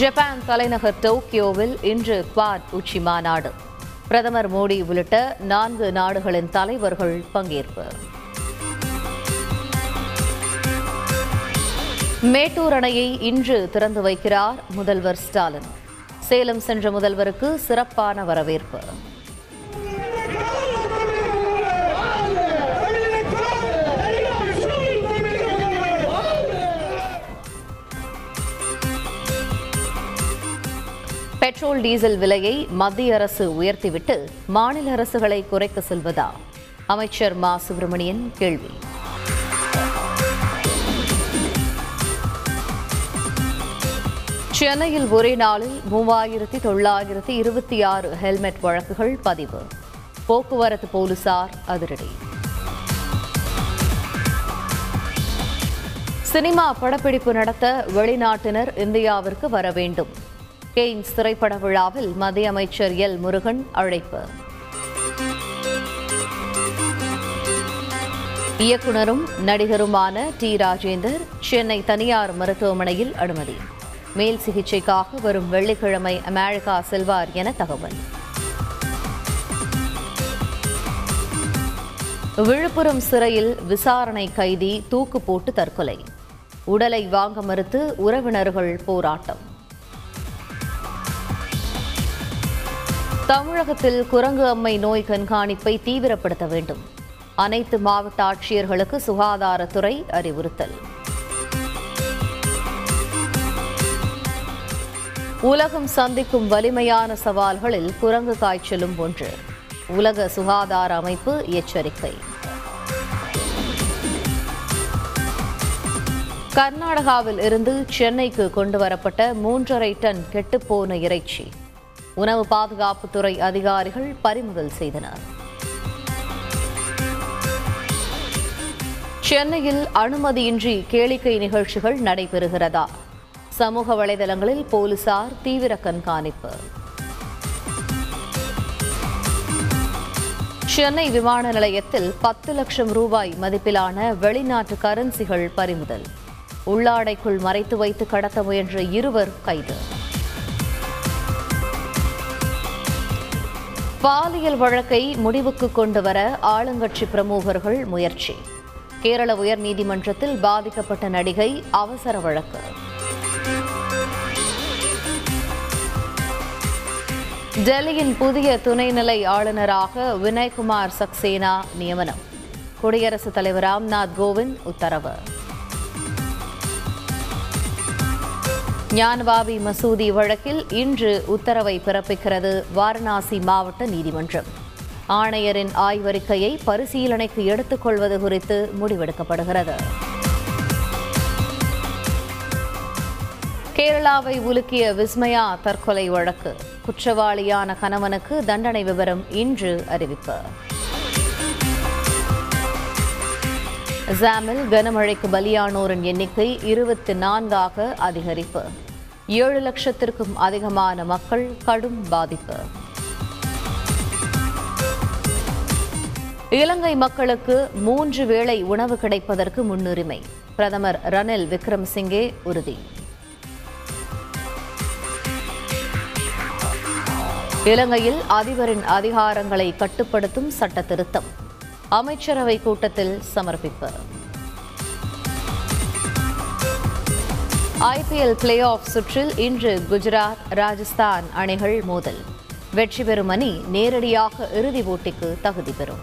Japan தலைநகர் டோக்கியோவில் இன்று குவாட் உச்சி மாநாடு. பிரதமர் மோடி உள்ளிட்ட நான்கு நாடுகளின் தலைவர்கள் பங்கேற்பு. மேட்டூர் அணையை இன்று திறந்து வைக்கிறார் முதல்வர் ஸ்டாலின். சேலம் சென்ற முதல்வருக்கு சிறப்பான வரவேற்பு. பெட்ரோல் டீசல் விலையை மத்திய அரசு உயர்த்திவிட்டு மாநில அரசுகளை குறைக்க செல்வதா? அமைச்சர் மா. சுப்பிரமணியன் கேள்வி. சென்னையில் ஒரே நாளில் மூவாயிரத்தி தொள்ளாயிரத்தி இருபத்தி ஆறு ஹெல்மெட் வழக்குகள் பதிவு. போக்குவரத்து போலீசார் அதிரடி. சினிமா படப்பிடிப்பு நடத்த வெளிநாட்டினர் இந்தியாவிற்கு வர வேண்டும். கெய்ன்ஸ் திரைப்பட விழாவில் மத்திய அமைச்சர் எல். முருகன் அழைப்பு. இயக்குனரும் நடிகருமான டி. ராஜேந்தர் சென்னை தனியார் மருத்துவமனையில் அனுமதி. மேல் சிகிச்சைக்காக வரும் வெள்ளிக்கிழமை அமெரிக்கா செல்வார் என தகவல். விழுப்புரம் சிறையில் விசாரணை கைதி தூக்கு போட்டு தற்கொலை. உடலை வாங்க மறுத்து உறவினர்கள் போராட்டம். தமிழகத்தில் குரங்கு அம்மை நோய் கண்காணிப்பை தீவிரப்படுத்த வேண்டும். அனைத்து மாவட்ட ஆட்சியர்களுக்கு சுகாதாரத்துறை அறிவுறுத்தல். உலகம் சந்திக்கும் வலிமையான சவால்களில் குரங்கு காய்ச்சலும் ஒன்று. உலக சுகாதார அமைப்பு எச்சரிக்கை. கர்நாடகாவில் இருந்து சென்னைக்கு கொண்டு வரப்பட்ட மூன்றரை டன் கெட்டுப்போன இறைச்சி. உணவு பாதுகாப்புத்துறை அதிகாரிகள் பறிமுதல் செய்தனர். சென்னையில் அனுமதியின்றி கேளிக்கை நிகழ்ச்சிகள் நடைபெறுகிறதா? சமூக வலைதளங்களில் போலீசார் தீவிர கண்காணிப்பு. சென்னை விமான நிலையத்தில் பத்து லட்சம் ரூபாய் மதிப்பிலான வெளிநாட்டு கரன்சிகள் பறிமுதல். உள்ளாடைக்குள் மறைத்து வைத்து கடத்த முயன்ற இருவர் கைது. பாலியல் வழக்கை முடிவுக்கு கொண்டு வர ஆளுங்கட்சி பிரமுகர்கள் முயற்சி. கேரள உயர்நீதிமன்றத்தில் பாதிக்கப்பட்ட நடிகை அவசர வழக்கு. டெல்லியின் புதிய துணைநிலை ஆளுநராக வினய்குமார் சக்சேனா நியமனம். குடியரசுத் தலைவர் ராம்நாத் கோவிந்த் உத்தரவு. ஞானபாபி மசூதி வழக்கில் இன்று உத்தரவை பிறப்பிக்கிறது வாரணாசி மாவட்ட நீதிமன்றம். ஆணையரின் ஆய்வறிக்கையை பரிசீலனைக்கு எடுத்துக் கொள்வது குறித்து முடிவெடுக்கப்படுகிறது. கேரளாவை உலுக்கிய விஸ்மயா தற்கொலை வழக்கு. குற்றவாளியான கணவனுக்கு தண்டனை விவரம் இன்று அறிவிப்பு. அசாமில் கனமழைக்கு பலியானோரின் எண்ணிக்கை இருபத்தி நான்காக அதிகரிப்பு. ஏழு லட்சத்திற்கும் அதிகமான மக்கள் கடும் பாதிப்பு. இலங்கை மக்களுக்கு மூன்று வேளை உணவு கிடைப்பதற்கு முன்னுரிமை. பிரதமர் ரணில் விக்ரம்சிங்கே உறுதி. இலங்கையில் அதிபரின் அதிகாரங்களை கட்டுப்படுத்தும் சட்ட திருத்தம். அமைச்சரவை கூட்டத்தில் சமர்ப்பிப்பு. ஐபிஎல் பிளே ஆஃப் சுற்றில் இன்று குஜராத் ராஜஸ்தான் அணிகள் மோதல். வெற்றி பெறும் அணி நேரடியாக இறுதி போட்டிக்கு தகுதி பெறும்.